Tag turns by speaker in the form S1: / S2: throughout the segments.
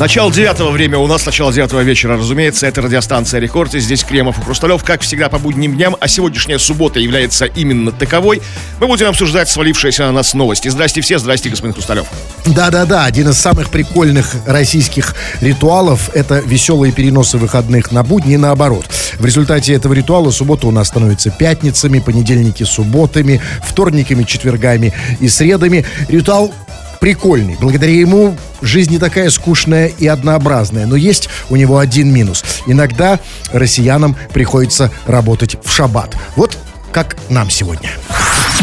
S1: Начало девятого время у нас, начало девятого вечера, разумеется, это радиостанция Рекорд, и здесь Кремов и Хрусталев, как всегда по будним дням, а сегодняшняя суббота является именно таковой. Мы будем обсуждать свалившиеся на нас новости. Здрасте все, здрасте, господин Хрусталев.
S2: Да-да-да, один из самых прикольных российских ритуалов – это веселые переносы выходных на будни и наоборот. В результате этого ритуала суббота у нас становится пятницами, понедельники – субботами, вторниками, четвергами и средами. Ритуал прикольный. Благодаря ему жизнь не такая скучная и однообразная. Но есть у него один минус. Иногда россиянам приходится работать в шаббат. Вот как нам сегодня.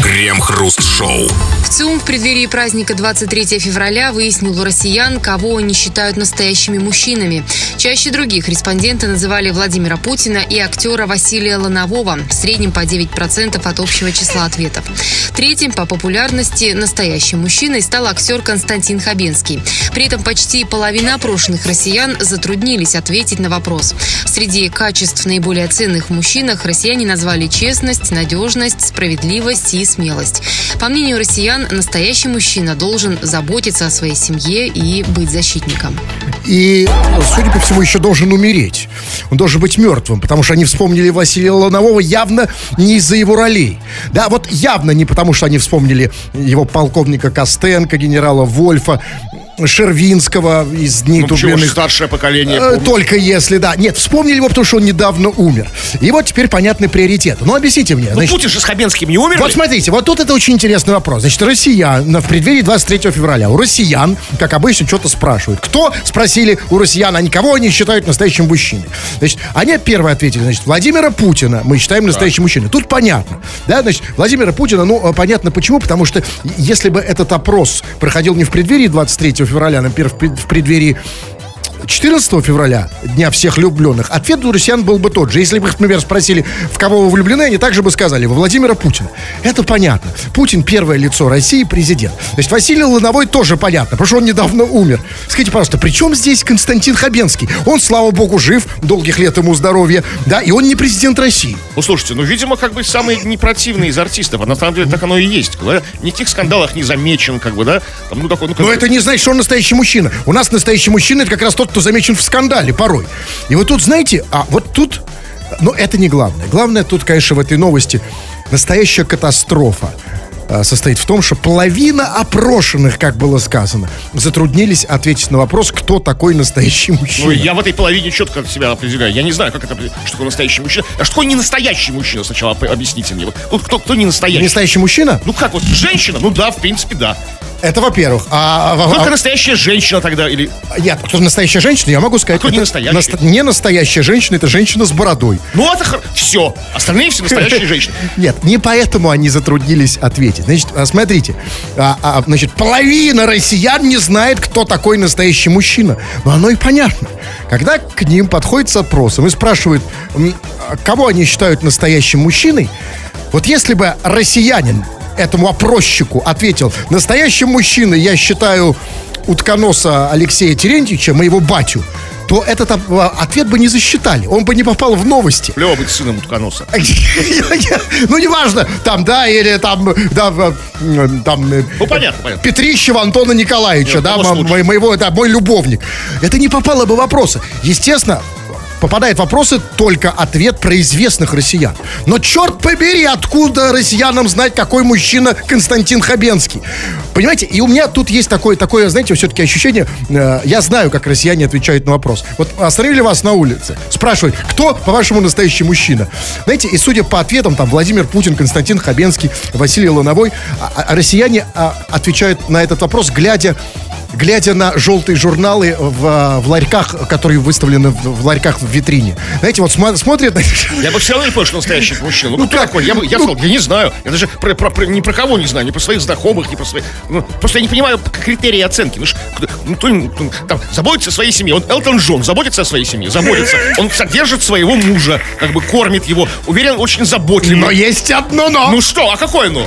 S3: Крем-хруст-шоу.
S4: В ЦИУМ в преддверии праздника 23 февраля выяснил у россиян, кого они считают настоящими мужчинами. Чаще других респонденты называли Владимира Путина и актера Василия Ланового, в среднем по 9% от общего числа ответов. Третьим по популярности настоящим мужчиной стал актер Константин Хабенский. При этом почти половина опрошенных россиян затруднились ответить на вопрос. Среди качеств наиболее ценных в мужчинах россияне назвали честность, надежность, справедливость и смелость. По мнению россиян, настоящий мужчина должен заботиться о своей семье и быть защитником.
S2: И, судя по всему, еще должен умереть. Он должен быть мертвым, потому что они вспомнили Василия Ланового явно не из-за его ролей. Да, вот явно не потому, что они вспомнили его полковника Костенко, генерала Вольфа, Шервинского из дней
S1: Ну, почему же старшее поколение
S2: Э,
S1: помнит?
S2: Только если, да. Нет, вспомнили его, потому что он недавно умер. И вот теперь понятны приоритеты. Ну, объясните мне.
S1: Ну,
S2: значит,
S1: Путин же с Хабенским не умер?
S2: вот смотрите, вот тут это очень интересный вопрос. Значит, россиян в преддверии 23 февраля у россиян, как обычно, что-то спрашивают. Кто? Спросили у россиян, они кого они считают настоящим мужчиной? Значит, они первые ответили, значит, Владимира Путина мы считаем настоящим мужчиной. Тут понятно. Да, значит, Владимира Путина, ну, э, понятно почему, потому что если бы этот опрос проходил не в преддверии 23 февраля, например, в пред- в преддверии 14 февраля, Дня всех влюбленных, ответ у россиян был бы тот же. Если бы их, например, спросили, в кого вы влюблены, они также бы сказали, во Владимира Путина. Это понятно. Путин первое лицо России, президент. Значит, Василий Лановой тоже понятно, потому что он недавно умер. Скажите, пожалуйста, при чем здесь Константин Хабенский? Он, слава богу, жив, долгих лет ему здоровья, да, и он не президент России.
S1: Ну, слушайте, ну, видимо, как бы самый непротивный из артистов. А на самом деле так оно и есть. Да? Ни в тех скандалах не замечен, как бы, да? Там, ну, такой, ну, как
S2: Но это не значит, что он настоящий мужчина. У нас настоящий мужчина это как раз тот, кто замечен в скандале порой. И вот тут, знаете, а вот тут, но это не главное. Главное тут, конечно, в этой новости настоящая катастрофа а, состоит в том, что половина опрошенных, как было сказано, затруднились ответить на вопрос, кто такой настоящий мужчина.
S1: Ну, я в этой половине четко себя определяю. Я не знаю, как это, что такое настоящий мужчина. А что такое не настоящий мужчина сначала об- объясните мне. Вот, вот кто, кто не настоящий?
S2: Настоящий мужчина?
S1: Ну как, вот женщина? Ну да, в принципе, да.
S2: Это во-первых. А, а-
S1: Только
S2: а-
S1: настоящая женщина тогда, или...
S2: нет, кто настоящая женщина, я могу сказать.
S1: Кто не
S2: это
S1: настоящий?
S2: наст- не настоящая женщина, это женщина с бородой.
S1: Ну, это все. Остальные все настоящие женщины.
S2: Нет, не поэтому они затруднились ответить. Значит, а, смотрите, а, а, значит, половина россиян не знает, кто такой настоящий мужчина. Но оно и понятно. Когда к ним подходит с опросом и спрашивают, а кого они считают настоящим мужчиной, вот если бы россиянин этому опросчику ответил, настоящим мужчиной я считаю утконоса Алексея Терентьевича, моего батю, то этот а, ответ бы не засчитали. Он бы не попал в новости.
S1: Клево быть сыном утконоса.
S2: Ну, неважно, там, да, или там, да, там... э,
S1: Ну, понятно, понятно.
S2: Петрищева Антона Николаевича, да, моего, это мой любовник. Это не попало бы в вопросы. Естественно, попадает вопросы только ответ про известных россиян. Но черт побери, откуда россиянам знать, какой мужчина Константин Хабенский? Понимаете, и у меня тут есть такое, такое знаете, все-таки ощущение, э, я знаю, как россияне отвечают на вопрос. Вот остановили вас на улице, спрашивают, кто, по-вашему, настоящий мужчина? Знаете, и судя по ответам, там, Владимир Путин, Константин Хабенский, Василий Лановой, а- а россияне а, отвечают на этот вопрос, глядя глядя на желтые журналы в, а, в ларьках, которые выставлены в, в ларьках в витрине. Знаете, вот сма- смотрят... на-
S1: Я бы все равно не понял, что настоящий мужчина. Ну,
S2: Ну,
S1: кто
S2: как?
S1: такой? Я, бы, я
S2: Ну-
S1: сказал, я не знаю. Я даже про, про- про- ни про кого не знаю, ни про своих знакомых, ни про своих... Ну, просто я не понимаю критерии оценки. Ну, ж, ну, кто, ну, там, заботится о своей семье. Он Элтон Джон заботится о своей семье, заботится. Он содержит своего мужа, как бы кормит его. Уверен, очень заботливый.
S2: Но есть одно но.
S1: Ну что, а какое ну?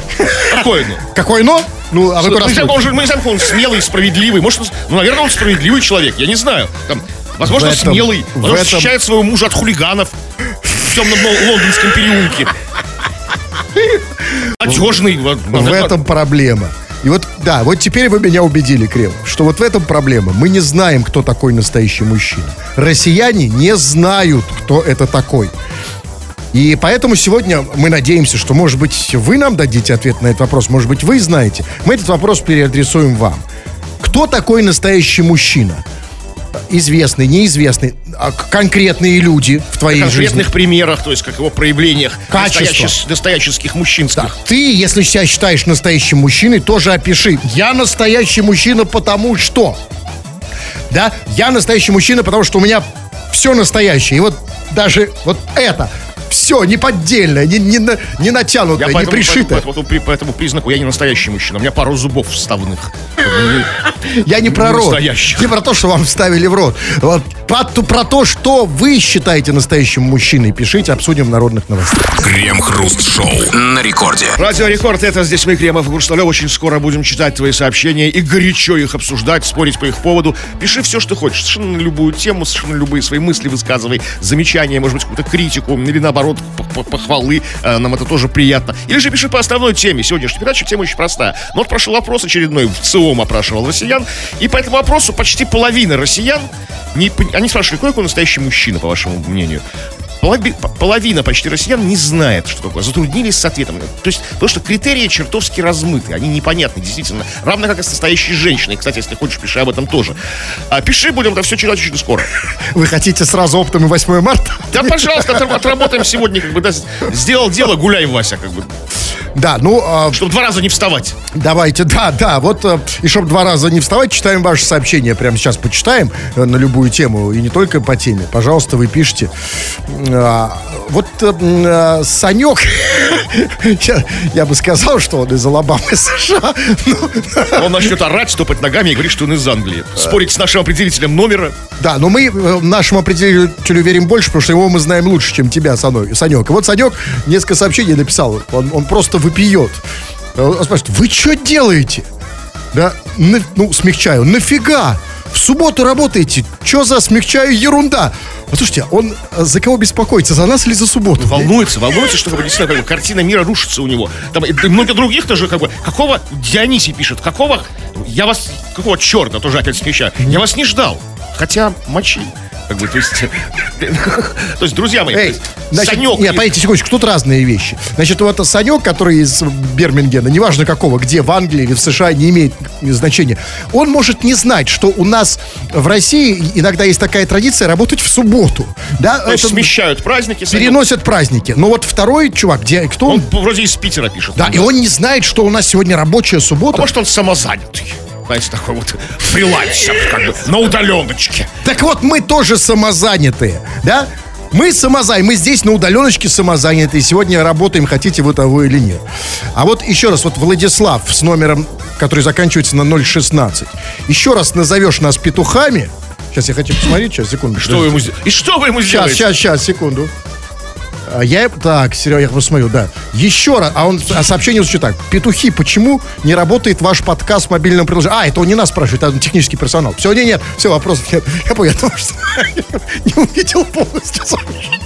S1: Какое ну?
S2: Какое но? Ну, а вы
S1: Мы
S2: куда
S1: не знаем, он же- мы не знаем, он смелый, справедливый. Может, ну, наверное, он справедливый человек. Я не знаю. Там, возможно,
S2: В этом-
S1: смелый. Возможно,
S2: этом-
S1: защищает своего мужа от хулиганов в темном ло- лондонском переулке. Надежный.
S2: В этом проблема. И вот, да, вот теперь вы меня убедили, Крем, что вот в этом проблема. Мы не знаем, кто такой настоящий мужчина. Россияне не знают, кто это такой. И поэтому сегодня мы надеемся, что, может быть, вы нам дадите ответ на этот вопрос, может быть, вы знаете. Мы этот вопрос переадресуем вам. Кто такой настоящий мужчина? Известный, неизвестный, а конкретные люди в твоей жизни.
S1: конкретных примерах, то есть как его проявлениях настоящих, настоящих мужчинских.
S2: Ты, если себя считаешь настоящим мужчиной, тоже опиши. Я настоящий мужчина, потому что. Да, я настоящий мужчина, потому что у меня все настоящее. И вот даже вот это все неподдельное, не, не, на- не натянутое, не
S1: поэтому-
S2: пришитое.
S1: По, по- по- по этому признаку я не настоящий мужчина. У меня пару зубов вставных.
S2: Я не про рот. Не про то, что вам вставили в рот. Про, то- про то, что вы считаете настоящим мужчиной, пишите, обсудим в народных новостях.
S3: Крем-хруст-шоу на рекорде.
S1: Радио Рекорд, это здесь мы, Кремов и Гурсталев. Очень скоро будем читать твои сообщения и горячо их обсуждать, спорить по их поводу. Пиши все, что хочешь, совершенно любую тему, совершенно любые свои мысли высказывай, замечания, может быть, какую-то критику или наоборот п- похвалы. Э, Нам это тоже приятно. Или же пиши по основной теме. Сегодняшняя передача тема очень простая. Но вот прошел опрос очередной, в ЦИОМ опрашивал россиян, и по этому опросу почти половина россиян, не, они спрашивали, кто такой настоящий мужчина, по вашему мнению? Половина почти россиян не знает, что такое. Затруднились с ответом. То есть, потому что критерии чертовски размыты. Они непонятны, действительно. Равно как и с настоящей женщиной. Кстати, если хочешь, пиши об этом тоже. А пиши, будем это все читать очень скоро.
S2: Вы хотите сразу оптом и 8 марта?
S1: Да, пожалуйста, отра- отработаем сегодня, как бы, да, сделал дело, гуляй, Вася, как бы.
S2: Да, ну, а,
S1: Чтобы два раза не вставать.
S2: Давайте, да, да, вот, э, и чтобы два раза не вставать, читаем ваши сообщения. Прямо сейчас почитаем э, на любую тему, и не только по теме. Пожалуйста, вы пишите. А, Вот э, э, Санек, я, я бы сказал, что он из Алабамы, США. но-
S1: Он начнет орать, стопать ногами и говорить, что он из Англии. Спорить с нашим определителем номера.
S2: Да, но мы э, нашему определителю верим больше, потому что его мы знаем лучше, чем тебя, Санек. И вот Санек несколько сообщений написал. Он, он просто выпьет. Он спрашивает, вы что делаете? Да, на- ну, смягчаю. Нафига? В субботу работаете? Что за смягчаю ерунда? Послушайте, он э, за кого беспокоится? За нас или за субботу?
S1: Волнуется, волнуется, что как бы, действительно как бы, картина мира рушится у него. Там и, и много других тоже как бы. Какого Дионисий пишет? Какого? Я вас какого черта тоже опять смещаю? Я вас не ждал. Хотя мочи. Как бы, то есть, то есть, друзья мои,
S2: Эй, значит,
S1: Санек
S2: нет, подождите секундочку, тут разные вещи. Значит, вот Санек, который из Бермингена, неважно какого, где, в Англии или в США, не имеет значения, он может не знать, что у нас в России иногда есть такая традиция работать в субботу. Да,
S1: то есть
S2: Это
S1: смещают праздники. Санек.
S2: переносят праздники. Но вот второй чувак, где, кто он?
S1: Он вроде из Питера пишет.
S2: Да, и он не знает, что у нас сегодня рабочая
S1: А
S2: суббота.
S1: может, он самозанятый. Знаете, такой вот фрилансер, как бы, на удаленочке.
S2: Так вот, мы тоже самозанятые, да? Мы самозаняты, мы здесь на удаленочке самозаняты, сегодня работаем, хотите вы того или нет. А вот еще раз, вот Владислав с номером, который заканчивается на 016, еще раз назовешь нас петухами, сейчас я хочу посмотреть, сейчас, секунду.
S1: Что вы ему, и что вы ему
S2: Сейчас,
S1: сделаете?
S2: сейчас, сейчас, секунду. А Я, так, Серега, я посмотрю, да. Еще раз, а он а сообщение звучит так. Петухи, почему не работает ваш подкаст в мобильном приложении? А, это он не нас спрашивает, это технический персонал. Все, нет, нет, все, вопросов нет. Я понял, потому что не увидел полностью сообщение.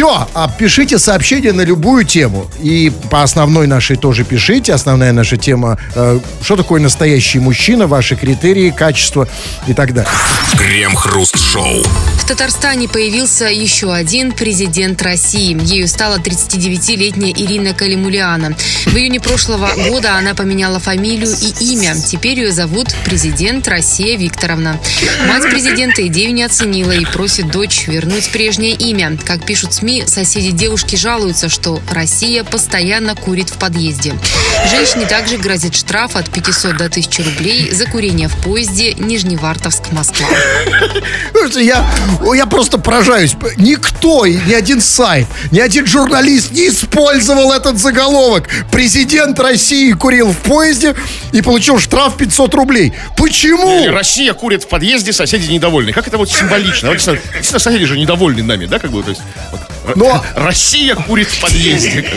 S2: Все, а пишите сообщения на любую тему. И по основной нашей тоже пишите. Основная наша тема, э, что такое настоящий мужчина, ваши критерии, качество и так далее.
S3: Крем-хруст-шоу.
S4: В Татарстане появился еще один президент России. Ею стала 39-летняя Ирина Калимулиана. В июне прошлого года она поменяла фамилию и имя. Теперь ее зовут президент Россия Викторовна. Мать президента идею не оценила и просит дочь вернуть прежнее имя. Как пишут СМИ, соседи девушки жалуются, что Россия постоянно курит в подъезде. Женщине также грозит штраф от 500 до 1000 рублей за курение в поезде Нижневартовск-Москва.
S2: Слушайте, я, я просто поражаюсь. Никто, ни один сайт, ни один журналист не использовал этот заголовок. Президент России курил в поезде и получил штраф 500 рублей. Почему?
S1: Россия курит в подъезде, соседи недовольны. Как это вот символично? Вот, действительно, соседи же недовольны нами, да, как бы, то есть, вот,
S2: Но-
S1: Россия курит в подъезде.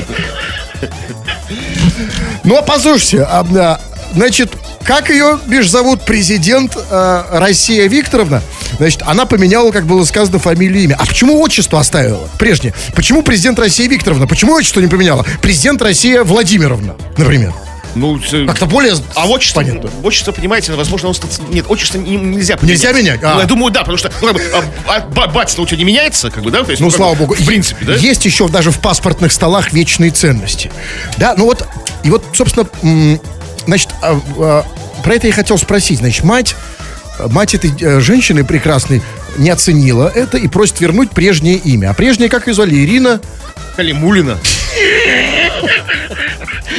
S2: Ну, послушайте, а, а, значит, как ее, бишь, зовут президент э, Россия Викторовна? Значит, она поменяла, как было сказано, фамилию и имя. А почему отчество оставила прежнее? Почему президент России Викторовна? Почему отчество не поменяла? Президент Россия Владимировна, например.
S1: Ну,
S2: Как-то более
S1: А отчество,
S2: понятно.
S1: отчество, понимаете, возможно, он... стац- Нет, отчество не- нельзя поменять.
S2: Нельзя менять? А.
S1: Ну, я думаю, да, потому что ну, как бы, а, а, ба- батя-то у тебя не меняется, как бы, да? То есть,
S2: Ну,
S1: как
S2: слава
S1: бы,
S2: богу.
S1: В принципе, да?
S2: Есть еще даже в паспортных столах вечные ценности. Да, ну вот, и вот, собственно, значит, а, а, про это я хотел спросить. Значит, мать, мать этой э, женщины прекрасной не оценила это и просит вернуть прежнее имя. А прежнее, как ее звали? Ирина?
S1: Калимулина.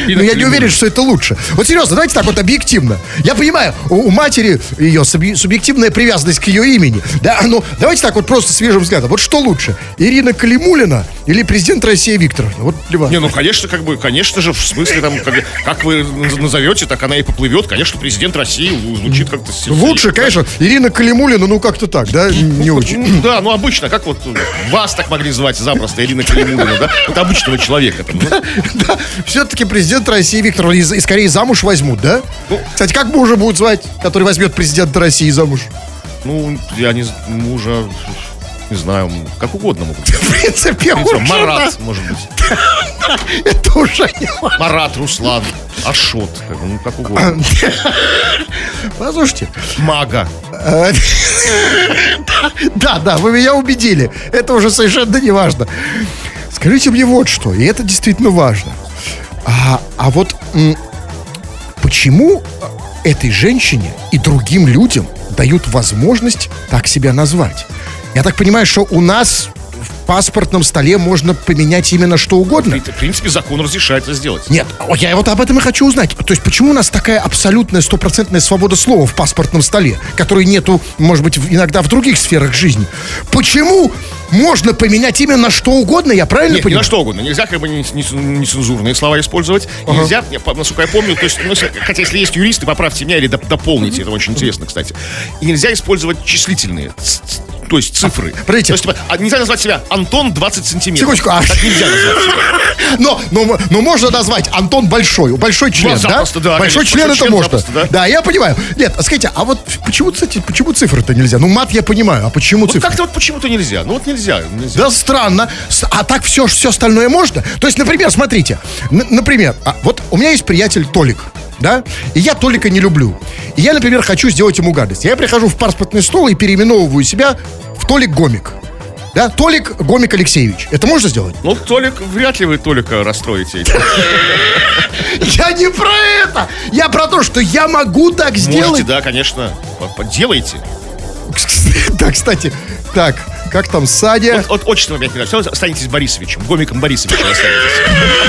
S2: Ну, я не уверен, что это лучше. Вот серьезно, давайте так вот объективно. Я понимаю, у, матери ее субъ- субъективная привязанность к ее имени. Да, ну, давайте так вот просто свежим взглядом. Вот что лучше? Ирина Калимулина или президент России Викторовна? Вот вас.
S1: Не, ну, конечно, как бы, конечно же, в смысле, там, как, как вы наз- назовете, так она и поплывет. Конечно, президент России звучит как-то...
S2: Лучше, конечно, Ирина Калимулина, ну как-то так, да, не очень.
S1: Ну, Да, ну обычно, как вот вас так могли звать запросто, Ирина Калимулина, да? Вот обычного человека. Там, ну.
S2: Да, все-таки президент России Викторовна и, и скорее замуж возьмут, да?
S1: Ну.
S2: Кстати, как мужа будут звать, который возьмет президента России замуж?
S1: Ну, я не мужа, не знаю, как угодно могут.
S2: В принципе, уже,
S1: Марат, может быть.
S2: это уже не.
S1: Марат, Руслан, Ашот, ну как угодно.
S2: Послушайте,
S1: Мага.
S2: да, да, вы меня убедили. Это уже совершенно не важно. Скажите мне вот что, и это действительно важно. А, а вот почему э, этой женщине и другим людям дают возможность так себя назвать? Я так понимаю, что у нас паспортном столе можно поменять именно что угодно.
S1: В принципе, закон разрешает это сделать.
S2: Нет, я вот об этом и хочу узнать. То есть, почему у нас такая абсолютная стопроцентная свобода слова в паспортном столе, которой нету, может быть, иногда в других сферах жизни? Почему можно поменять имя на что угодно? Я правильно
S1: Нет, ни
S2: понимаю?
S1: на что угодно. Нельзя как бы не- не- нецензурные слова использовать. Нельзя, я, насколько я помню, то есть, ну, хотя если есть юристы, поправьте меня или доп- дополните, это очень интересно, кстати. И нельзя использовать числительные, то есть цифры.
S2: Подождите.
S1: То есть, типа, а нельзя назвать себя Антон 20 сантиметров.
S2: Секундочку, а-
S1: Так нельзя назвать себя.
S2: Но, но, но можно назвать Антон Большой. Большой член, да?
S1: запросто, да,
S2: Большой член это можно.
S1: да.
S2: я понимаю. Нет, а скажите, а вот почему, кстати, почему цифры-то нельзя? Ну, мат я понимаю, а почему
S1: Вот
S2: цифры?
S1: как-то вот почему-то нельзя. Ну вот нельзя.
S2: Да странно. А так все, все остальное можно? То есть, например, смотрите. например, а, вот у меня есть приятель Толик. Да? И я Толика не люблю. И я, например, хочу сделать ему гадость. Я прихожу в паспортный стол и переименовываю себя в Толик Гомик. Да? Толик Гомик Алексеевич. Это можно сделать?
S1: Ну, Толик, вряд ли вы Толика расстроите.
S2: Я не про это! Я про то, что я могу так сделать.
S1: Можете, да, конечно. Делайте.
S2: Да, кстати, так, как там Садя?
S1: Вот, вот отчество опять не нравится. Останетесь Борисовичем. Гомиком Борисовичем останетесь.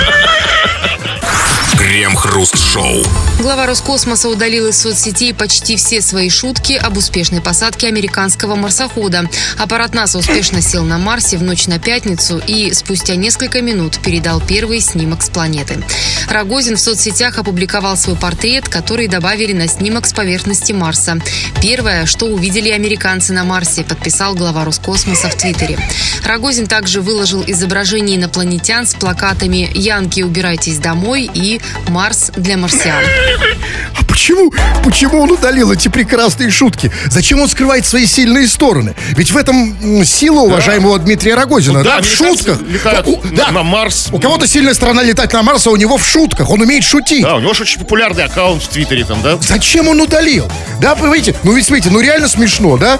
S3: Крем-хруст-шоу.
S4: Глава Роскосмоса удалил из соцсетей почти все свои шутки об успешной посадке американского марсохода. Аппарат НАСА успешно сел на Марсе в ночь на пятницу и спустя несколько минут передал первый снимок с планеты. Рогозин в соцсетях опубликовал свой портрет, который добавили на снимок с поверхности Марса. Первое, что увидели американцы на Марсе, подписал глава Роскосмоса в Твиттере. Рогозин также выложил изображение инопланетян с плакатами «Янки, убирайтесь домой» и «Марс для марсиан».
S2: А почему, почему он удалил эти прекрасные шутки? Зачем он скрывает свои сильные стороны? Ведь в этом сила уважаемого Дмитрия Рогозина.
S1: Ну
S2: да,
S1: да,
S2: в шутках.
S1: летают
S2: У-
S1: на- на Марс.
S2: У кого-то сильная сторона летать на Марс, а у него в шутках. Он умеет шутить.
S1: Да, у него же очень популярный аккаунт в Твиттере там, да?
S2: Зачем он удалил? Да, вы видите, ну ведь смотрите, ну реально смешно, да?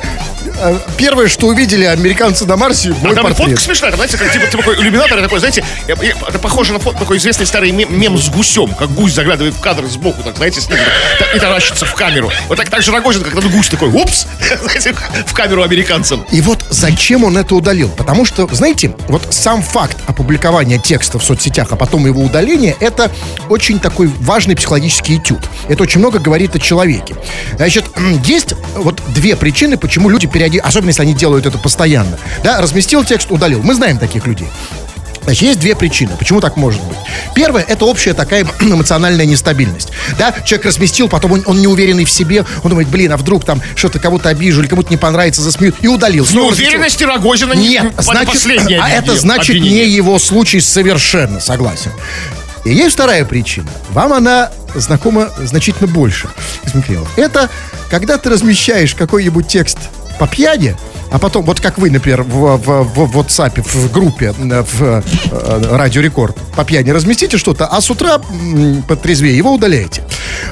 S2: Э, Первое, что увидели американцы на Марсе, мой
S1: А там
S2: портрет.
S1: фотка смешная, там, знаете, типа, типа такой иллюминатор, такой, знаете, это похоже на фото, такой известный старый мем, мем с гусем, как гусь заглядывает в кадр сбоку, так, знаете, снизу, так, и таращится в камеру. Вот так, так же Рогозин, как этот гусь такой, упс, знаете, в камеру американцам.
S2: И вот зачем он это удалил? Потому что, знаете, вот сам факт опубликования текста в соцсетях, а потом его удаления, это очень такой важный психологический этюд. Это очень много говорит о человеке. Значит, есть вот две причины, почему люди периодически, особенно если они делают это постоянно, да, разместил текст, удалил. Мы знаем таких людей. Значит, есть две причины, почему так может быть. Первое, это общая такая эмоциональная нестабильность. Да, человек разместил, потом он, он неуверенный в себе, он думает, блин, а вдруг там что-то кого-то обижу или кому-то не понравится, засмеют, и удалил. Снова разместил.
S1: Неуверенности Рогозина не-
S2: Нет, значит, а это
S1: обвинение-
S2: значит не
S1: обвинение.
S2: его случай совершенно, согласен. И есть вторая причина. Вам она знакомо значительно больше. Это когда ты размещаешь какой-нибудь текст по пьяни, а потом, вот как вы, например, в, в, в WhatsApp, в группе, э, в э, Радио Рекорд, по пьяни разместите что-то, а с утра потрезвее его удаляете.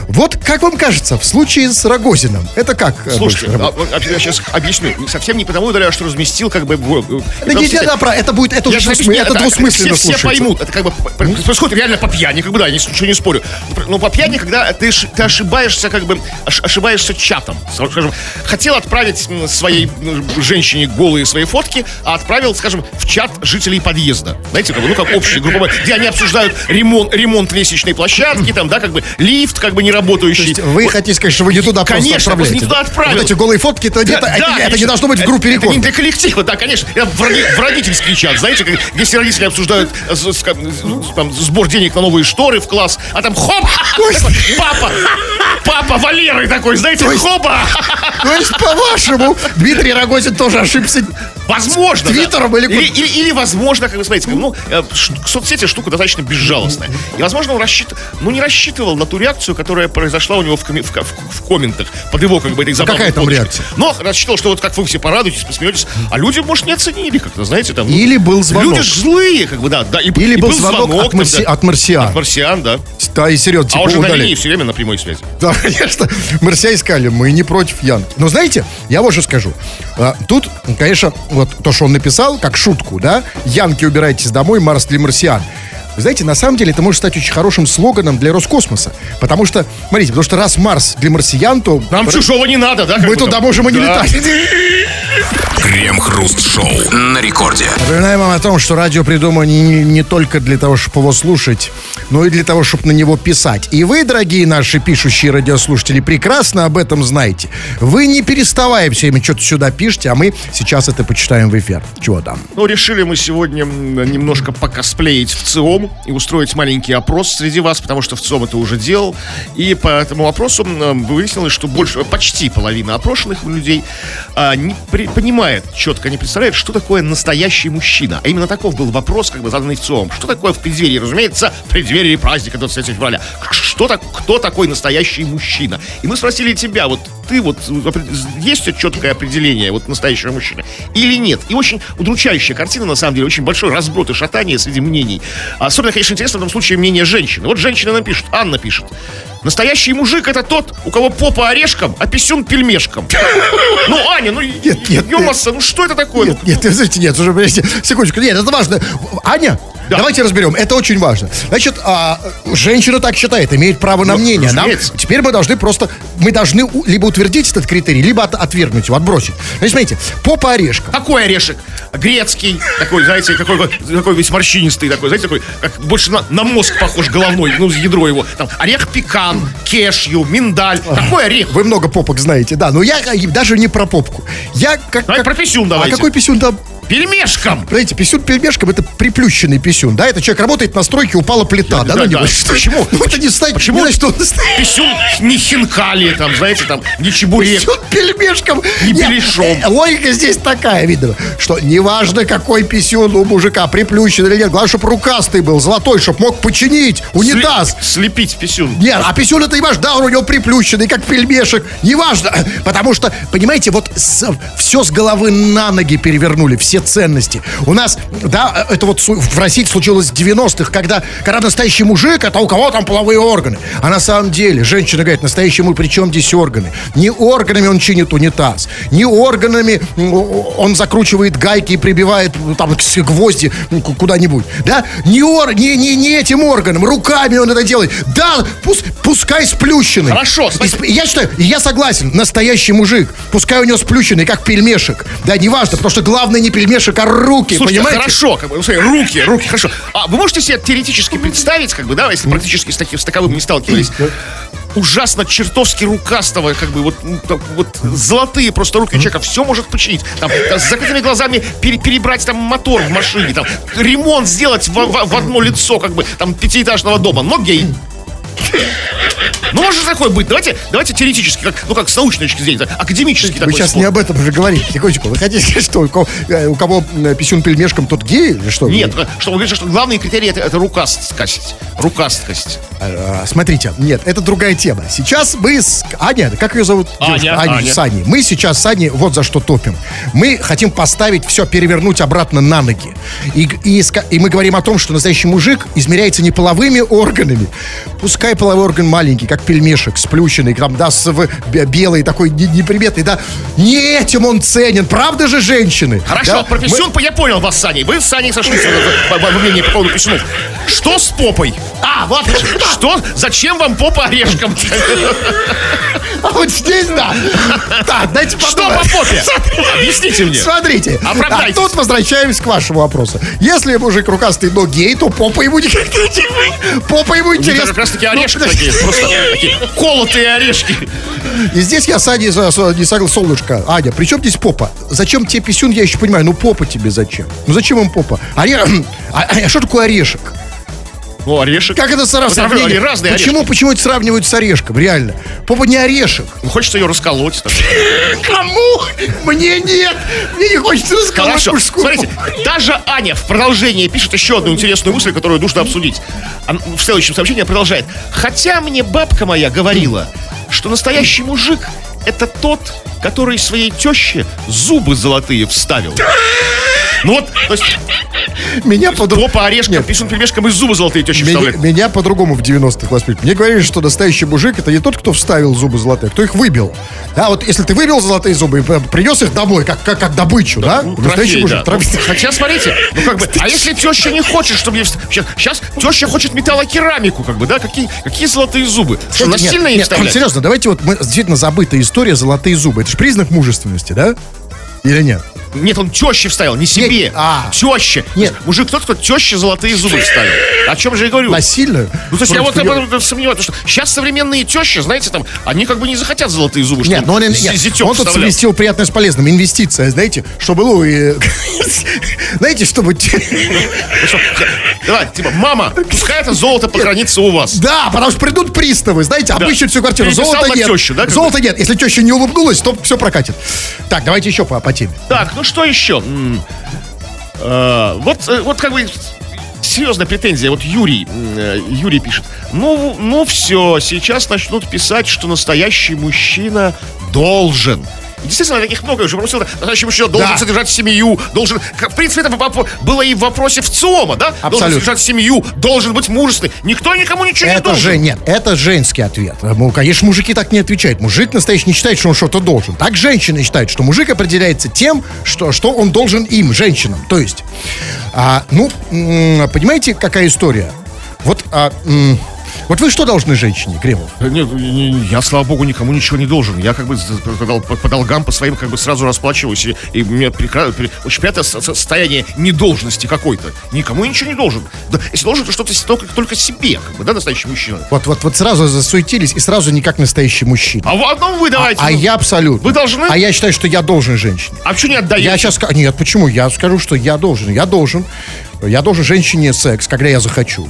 S2: Вот как вам кажется, в случае с Рогозиным, это как? э,
S1: Слушайте, а, а я сейчас объясню. Совсем не потому удаляю, что разместил, как бы... в-
S2: Да не, да, про- это будет, это уже
S1: же
S2: двусмы- это двусмысленно
S1: все, все поймут, это как бы происходит реально по пьяни, как бы, да, ничего не спорю. Но по пьяни, когда ты, ты ошибаешься, как бы, ош- ошибаешься чатом. Скажем, хотел отправить своей м, женщине голые свои фотки, а отправил, скажем, в чат жителей подъезда. Знаете, как ну, как общий групповой, где они обсуждают ремонт, ремонт лестничной площадки, там, да, как бы, лифт, как бы не работающий.
S2: есть вы хотите сказать, что вы не туда просто
S1: Конечно, просто не туда
S2: да?
S1: отправил.
S2: Вот эти голые фотки, это,
S1: Да,
S2: это,
S1: да,
S2: это не- это не
S1: конечно.
S2: должно быть в группе
S1: Это- Это
S2: рекорд.
S1: не для коллектива, да, конечно. Это в, роди- в родительский чат, знаете, как- все родители обсуждают э, там, сбор денег на новые шторы в класс, а там хоп, папа, папа Валеры такой, знаете, хопа.
S2: То есть, по-вашему, Дмитрий Рогозин тоже ошибся.
S1: Возможно. да.
S2: Твиттером или
S1: или,
S2: куда?
S1: или, или, возможно, как вы смотрите, ну, э, соцсети штука достаточно безжалостная. И, возможно, он рассчитывал, ну, не рассчитывал на ту реакцию, которая произошла у него в, коми- в, в- в комментах под его, как бы, этой забавной
S2: какая там реакция?
S1: Но рассчитывал, что вот как вы все порадуетесь, посмеетесь, а люди, может, не оценили как-то, знаете, там. ну,
S2: Или был звонок.
S1: Люди злые, как бы, да. да и,
S2: Или
S1: и
S2: был звонок от
S1: там,
S2: марси-
S1: да.
S2: от марсиан.
S1: От марсиан, да.
S2: Да, и серьезно,
S1: А
S2: типа
S1: он же на линии все время на прямой связи.
S2: Да, конечно, марсиане сказали, мы не против Ян. Но знаете, я вот что скажу. Тут, конечно, вот то, что он написал, как шутку, да, Янки, убирайтесь домой, Марс для марсиан. Вы знаете, на самом деле это может стать очень хорошим слоганом для Роскосмоса. Потому что, смотрите, потому что раз Марс для марсиан, то
S1: Нам чужого не надо, да?
S2: мы туда можем и не
S1: Да.
S2: летать.
S3: Крем-хруст-шоу на рекорде.
S2: Напоминаем вам о том, что радио придумано не, не только для того, чтобы его слушать, но и для того, чтобы на него писать. И вы, дорогие наши пишущие радиослушатели, прекрасно об этом знаете. Вы не переставая все время что-то сюда пишете, а мы сейчас это почитаем в эфир. Чего там?
S1: Ну, решили мы сегодня немножко покосплеить в ЦИОМ и устроить маленький опрос среди вас, потому что в ЦИОМ это уже делал. И по этому опросу выяснилось, что больше, почти половина опрошенных людей а, не при- понимает четко, не представляет, что такое настоящий мужчина. А именно таков был вопрос, как бы заданный в ЦИОМ. Что такое в преддверии? Разумеется, в преддверии праздника 23 февраля. Что так, кто такой настоящий мужчина? И мы спросили тебя, вот ты вот, опре- есть тебя четкое определение вот настоящего мужчины или нет? И очень удручающая картина, на самом деле, очень большой разброд и шатание среди мнений. Особенно, конечно, интересно в этом случае мнение женщины. Вот женщина нам пишет, Анна пишет. Настоящий мужик это тот, у кого попа орешком, а писюн пельмешком. Ну, Аня, ну,
S2: нет, нет.
S1: ё-моё, ну что это такое?
S2: Нет, нет, подождите, нет, уже, подождите, секундочку. Нет, это важно. Аня,
S1: Да.
S2: давайте разберем. Это очень важно. Значит, а, женщина так считает, имеет право на
S1: Ну,
S2: мнение. Нам, теперь мы должны просто, мы должны у- либо утвердить этот критерий, либо от- отвергнуть его, отбросить. Значит, смотрите, попа орешком.
S1: Какой орешек? Грецкий, такой, знаете, какой, такой весь морщинистый, такой, знаете, такой, как больше на, на мозг похож головной, ну, ядро его. Там, орех пекан, кешью, миндаль. Какой орех?
S2: Вы много попок знаете, да. Но я э, даже не про попку. Я как...
S1: Давай
S2: как-
S1: про писюн давайте.
S2: А какой писюн там?
S1: Пельмешком!
S2: Знаете, писюн пельмешком это приплющенный писюн, да? Это человек работает на стройке, упала плита, да,
S1: Да,
S2: него.
S1: да.
S2: Что-
S1: Почему?
S2: Ну, это не значит,
S1: Почему?
S2: не значит, он.
S1: Писюн не хинкали, там, знаете, там, не чебурек.
S2: Писюн пельмешком.
S1: Не
S2: Нет,
S1: беляшом.
S2: э, Логика здесь такая, видно, что неважно, какой писюн у мужика, приплющенный или нет, главное, чтобы рукастый был, золотой, чтобы мог починить унитаз.
S1: Слепить писюн.
S2: Нет, а писюн это важно, да, он у него приплющенный, как пельмешек, неважно, потому что, понимаете, вот все с головы на ноги перевернули, все ценности. У нас, да, это вот в России случилось в 90-х, когда, когда настоящий мужик, это у кого там половые органы, а на самом деле женщина говорит, настоящий мужик, при чем здесь органы? Не органами он чинит унитаз, не органами он закручивает гайки и прибивает ну, там гвозди ку- куда-нибудь, да, не, ор, не, не, не этим органом, руками он это делает, да, пус- пускай сплющенный.
S1: Хорошо,
S2: И
S1: смотри.
S2: сп- Я считаю, я согласен, настоящий мужик, пускай у него сплющенный, как пельмешек, да, неважно, потому что главное не пельмешек, а руки,
S1: Слушайте,
S2: понимаете?
S1: хорошо, как бы, ну, смотри, руки, руки, хорошо. А вы можете себе теоретически представить, как бы, да, если практически с, таким, с таковым не сталкивались, ужасно чертовски рукастого, как бы, вот, ну, так вот золотые просто руки человека, все может починить. Там, там, с закрытыми глазами пере- перебрать там мотор в машине, там, ремонт сделать в, в- в одно лицо, как бы, там, пятиэтажного дома, но гей. Ну, может такой быть. Давайте, давайте теоретически, как, ну, как с научной точки зрения, академически
S2: Вы сейчас
S1: спор.
S2: не об этом уже говорите. Секундочку. Вы хотите сказать, что у кого, э, у кого э, писюн пельмешком, тот гей? Или что?
S1: Нет, что вы говорите, что главный критерий это, это рукасткость. Рукасткость.
S2: А, Смотрите, нет, это другая тема. Сейчас мы с... Аня, как ее зовут?
S1: Аня?
S2: Аня,
S1: Аня.
S2: с Аней. Мы сейчас с Аней вот за что топим. Мы хотим поставить все, перевернуть обратно на ноги. И, и, и мы говорим о том, что настоящий мужик измеряется не половыми органами. Пускай половой орган маленький, как пельмешек, сплющенный, там, да, с, в- бе- белый, такой не- неприметный, да. Не этим он ценен, правда же, женщины?
S1: Хорошо,
S2: Да?
S1: про писюн я понял вас, Саней. Вы с Саней сошлись во мнении по поводу писюнов. Что с попой? А, вот, что? Зачем вам попа орешком?
S2: А вот здесь, да. Так, дайте
S1: Что
S2: подумать.
S1: по попе? Объясните мне.
S2: Смотрите,
S1: Оправдайтесь.
S2: а тут возвращаемся к вашему вопросу. Если мужик рукастый, но гей, то попа ему не Попа ему интересна.
S1: как раз таки
S2: Ну,
S1: орешки такие, просто такие колотые орешки.
S2: И здесь я с Аней не согласен, солнышко. Аня, при чем здесь попа? Зачем тебе писюн, я еще понимаю, ну попа тебе зачем? Ну зачем им попа? Оре- А, а что такое орешек?
S1: Ну, орешек.
S2: Как это сра-
S1: Вот
S2: сравнение?
S1: они разные
S2: почему,
S1: орешки.
S2: почему это сравнивают с орешком? Реально. Попа не орешек.
S1: Ну, Хочется ее расколоть.
S2: Кому? Мне нет. Мне не хочется расколоть
S1: Хорошо.
S2: мужскую
S1: Смотрите, даже Аня в продолжении пишет еще одну интересную мысль, которую нужно обсудить. В следующем сообщении она продолжает. Хотя мне бабка моя говорила, что настоящий мужик это тот, который своей теще зубы золотые вставил. Ну вот, то есть
S2: Меня подруг-
S1: попа орешком,
S2: Нет.
S1: писун пельмешком и зубы золотые тещи
S2: Меня,
S1: вставляет.
S2: меня по-другому в 90-х воспитали. Мне говорили, что настоящий мужик это не тот, кто вставил зубы золотые, а кто их выбил. Да, вот если ты выбил золотые зубы и п- принес их домой, как, как, как добычу, да?
S1: Ну,
S2: настоящий
S1: трофей,
S2: мужик.
S1: да.
S2: трофей.
S1: Ну, Хотя, смотрите, ну как бы, а если теща не хочет, чтобы вст- Сейчас, сейчас теща хочет металлокерамику, как бы, да? Какие, какие золотые зубы? Что, насильно
S2: нет, нет, серьезно, давайте вот мы действительно забытая история золотые зубы. Это же признак мужественности, да? Или нет?
S1: Нет, он теще вставил, не себе.
S2: Нет, а.
S1: Теще.
S2: Нет.
S1: Мужик тот, кто теще золотые зубы вставил. О чем же я говорю?
S2: Насильно?
S1: Ну, то есть я вот об этом сомневаюсь, что сейчас современные тещи, знаете, там, они как бы не захотят золотые зубы,
S2: Нет, но он, нет,
S1: зятёк
S2: он тут совместил приятное с полезным. Инвестиция, знаете, чтобы, ну, и- знаете, чтобы...
S1: Что, Давай, типа, мама, пускай это золото похоронится у вас.
S2: Да, потому что придут приставы, знаете, обыщут всю квартиру. Золота нет. Золота нет. Если теща не улыбнулась, то все прокатит. Так, давайте еще по теме.
S1: Так, ну что еще? Э, Вот, э, вот как бы серьезная претензия. Вот Юрий, э, Юрий пишет. Ну, ну все, сейчас начнут писать, что настоящий мужчина должен. Действительно, таких много уже просил. Настоящий мужчина должен
S2: Да.
S1: содержать семью, должен... В принципе, это было и в вопросе в ЦИОМа, да? Должен
S2: Абсолютно.
S1: содержать семью, должен быть мужественный. Никто никому ничего не
S2: Это
S1: должен.
S2: же, нет, это женский ответ. Ну, конечно, мужики так не отвечают. Мужик настоящий не считает, что он что-то должен. Так женщины считают, что мужик определяется тем, что, что он должен им, женщинам. То есть, а, ну, понимаете, какая история? Вот, а, вот вы что должны женщине, Кремов?
S1: Да Нет, не- не- я, слава богу, никому ничего не должен. Я как бы по, дол- по- по долгам, по своим как бы сразу расплачиваюсь. И, и у меня прекра- пре- очень приятное со- состояние недолжности какой-то. Никому ничего не должен. Да, если должен, то что-то только, только себе, как бы, да, настоящий мужчина.
S2: Вот, вот, вот сразу засуетились и сразу не как настоящий мужчина.
S1: А в одном вы давайте.
S2: А
S1: ну,
S2: я абсолютно.
S1: Вы должны?
S2: А я считаю, что я должен женщине.
S1: А почему не отдаете?
S2: Я сейчас скажу. Нет, почему? Я скажу, что я должен. Я должен. Я должен женщине секс, когда я захочу.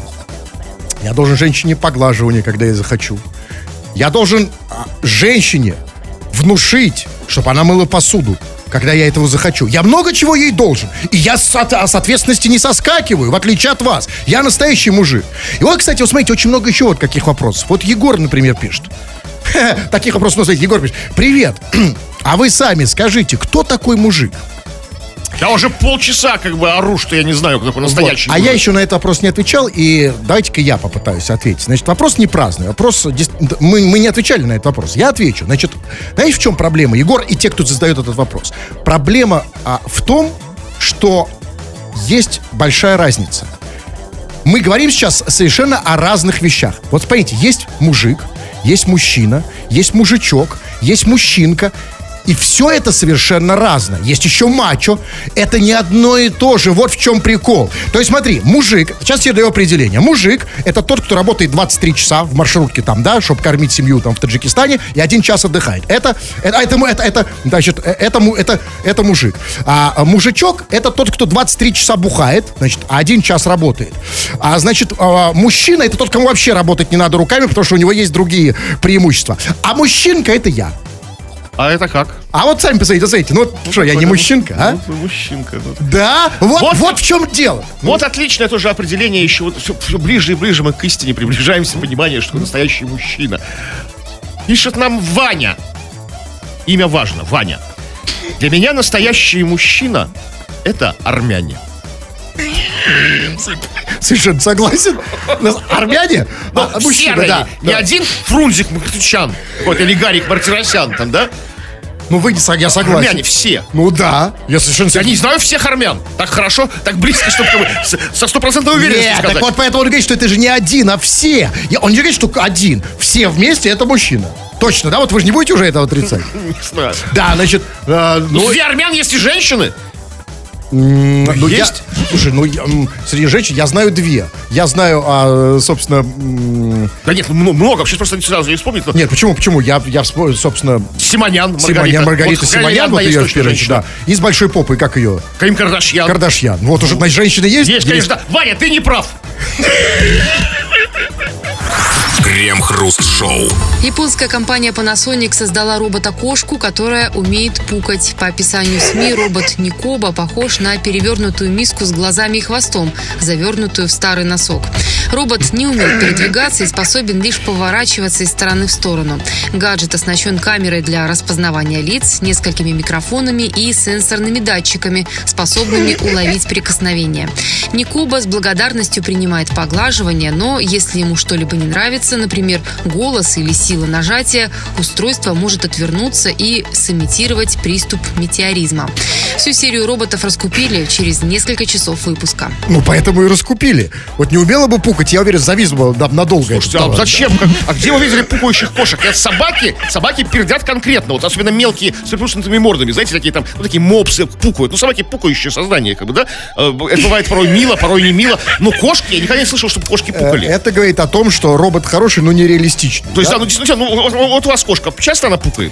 S2: Я должен женщине поглаживание, когда я захочу. Я должен а, женщине внушить, чтобы она мыла посуду, когда я этого захочу. Я много чего ей должен. И я с, от, с ответственности не соскакиваю, в отличие от вас. Я настоящий мужик. И вот, кстати, вот смотрите, очень много еще вот каких вопросов. Вот Егор, например, пишет. Таких вопросов, ну, смотрите, Егор пишет. Привет. А вы сами скажите, кто такой мужик?
S1: Я уже полчаса как бы ору, что я не знаю, кто такой настоящий.
S2: Вот. А я еще на этот вопрос не отвечал, и давайте-ка я попытаюсь ответить. Значит, вопрос не праздный, вопрос... Мы, мы не отвечали на этот вопрос. Я отвечу. Значит, знаете, в чем проблема, Егор, и те, кто задает этот вопрос? Проблема а, в том, что есть большая разница. Мы говорим сейчас совершенно о разных вещах. Вот смотрите, есть мужик, есть мужчина, есть мужичок, есть мужчинка, И все это совершенно разное. Есть еще мачо. Это не одно и то же. Вот в чем прикол. То есть смотри, мужик, сейчас я даю определение. Мужик – это тот, кто работает 23 часа в маршрутке там, да, чтобы кормить семью там в Таджикистане, и один час отдыхает. Это, это, это, это, это значит, это, это, это, это мужик. А мужичок – это тот, кто 23 часа бухает, значит, а один час работает. А значит, а, мужчина – это тот, кому вообще работать не надо руками, потому что у него есть другие преимущества. А мужчинка – это я.
S1: А это как?
S2: А вот сами посмотрите, смотрите, ну что, я не мужчинка, а?
S1: Ну, мужчинка. ну.
S2: Да, вот, вот,
S1: Вот.
S2: в чем дело.
S1: Вот отличное тоже определение еще. Вот все, ближе и ближе мы к истине приближаемся, понимание, что настоящий мужчина. Пишет нам Ваня. Имя важно, Ваня. Для меня настоящий мужчина – это армяне.
S2: Совершенно согласен. Армяне?
S1: Ну,
S2: А, мужчина,
S1: серые.
S2: да.
S1: Не
S2: да.
S1: один Фрунзик Махтучан, вот, или Гарик Мартиросян там, да?
S2: Ну, вы не я согласен.
S1: Армяне все.
S2: Ну да, я совершенно
S1: Я не знаю всех армян. Так хорошо, так близко, чтобы как бы с- со стопроцентной уверенностью
S2: Нет,
S1: сказать.
S2: так вот поэтому он говорит, что это же не один, а все. Я- он не говорит, что один. Все вместе это мужчина. Точно, да? Вот вы же не будете уже это отрицать.
S1: Не знаю.
S2: Да, значит, э,
S1: Ну,
S2: ну,
S1: среди армян есть и женщины.
S2: Ну, я-
S1: есть?
S2: слушай, ну, я, среди женщин я знаю две. Я знаю, а, собственно,
S1: Да нет, ну, много. Сейчас просто сразу не вспомнить. но
S2: нет, почему, почему? Я, я собственно,
S1: Симонян, Маргарита.
S2: Симонян, Маргарита
S1: Вот,
S2: Симонян, вот
S1: есть
S2: ее первая,
S1: женщина.
S2: да. И с большой попой, как ее?
S1: Ким Кардашьян.
S2: Кардашьян. Вот уже, значит, женщины есть?
S1: Есть, конечно. Ваня, ты не прав.
S3: Крем-хруст-шоу.
S4: Японская компания Panasonic создала робота-кошку, которая умеет пукать. По описанию СМИ, робот Никоба похож на перевернутую миску с глазами и хвостом, завернутую в старый носок. Робот не умеет передвигаться и способен лишь поворачиваться из стороны в сторону. Гаджет оснащен камерой для распознавания лиц, несколькими микрофонами и сенсорными датчиками, способными уловить прикосновение. Никоба с благодарностью принимает поглаживание, но если ему что-либо не нравится, например, голос или сила нажатия, устройство может отвернуться и сымитировать приступ метеоризма. Всю серию роботов раскупили через несколько часов выпуска.
S2: Ну, поэтому и раскупили. Вот не умела бы пукать, я уверен, завис бы на- надолго.
S1: Слушайте, а зачем? А где вы видели пукающих кошек? Это собаки, собаки пердят конкретно. Вот особенно мелкие с приплюснутыми мордами. Знаете, такие там, ну, такие мопсы пукают. Ну, собаки пукающие создания, как бы, да? Э, Это бывает порой мило, порой не мило. Но кошки, я никогда не слышал, чтобы кошки
S2: Э,
S1: пукали.
S2: Это говорит о том, что робот хороший, но нереалистичный.
S1: То есть,
S2: да?
S1: да, ну, действительно, ну, вот- вот у вас кошка, часто она пукает?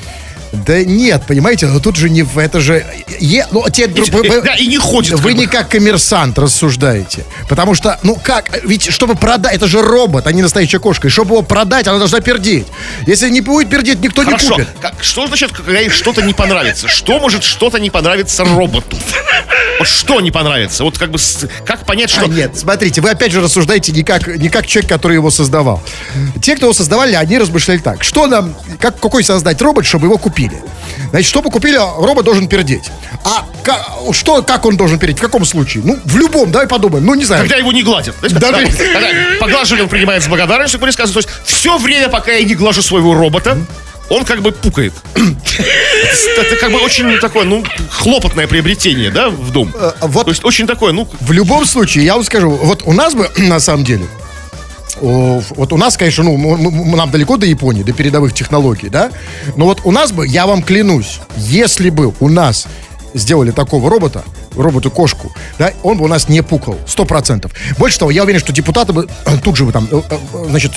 S2: Да нет, понимаете, но тут же не в это же... е- ну, те, вы- вы-
S1: Да, и не ходит.
S2: Вы
S1: как бы.
S2: не как коммерсант рассуждаете. Потому что, ну как, ведь чтобы продать, это же робот, а не настоящая кошка. И чтобы его продать, она должна пердеть. Если не будет пердеть, никто не
S1: Хорошо.
S2: купит.
S1: Как- что значит, когда ей что-то не понравится? Что может что-то не понравиться роботу? Вот что не понравится? Вот как бы, как понять, что...
S2: А, нет, смотрите, вы опять же рассуждаете не как, не как человек, который его создавал. Те, кто его создавали, они размышляли так. Что нам, как, какой создать робот, чтобы его купили? Значит, чтобы купили, робот должен пердеть. А ка- что, как он должен пердеть? В каком случае? Ну, в любом, давай подумаем. Ну, не знаю.
S1: Когда его не гладят.
S2: Да,
S1: да,
S2: да.
S1: когда поглаживание он принимает с благодарностью, как. То есть все время, пока я не глажу своего робота, он как бы пукает. Это, как бы очень такое, ну, хлопотное приобретение, да, в дом.
S2: Э, вот-
S1: То есть очень такое, ну,
S2: В любом случае, я вам скажу, вот у нас бы, на самом деле, вот у нас, конечно, ну, нам далеко до Японии, до передовых технологий, да? Но вот у нас бы, я вам клянусь, если бы у нас сделали такого робота, роботу-кошку, да, он бы у нас не пукал, сто процентов. Больше того, я уверен, что депутаты бы э, тут же бы там, э, значит,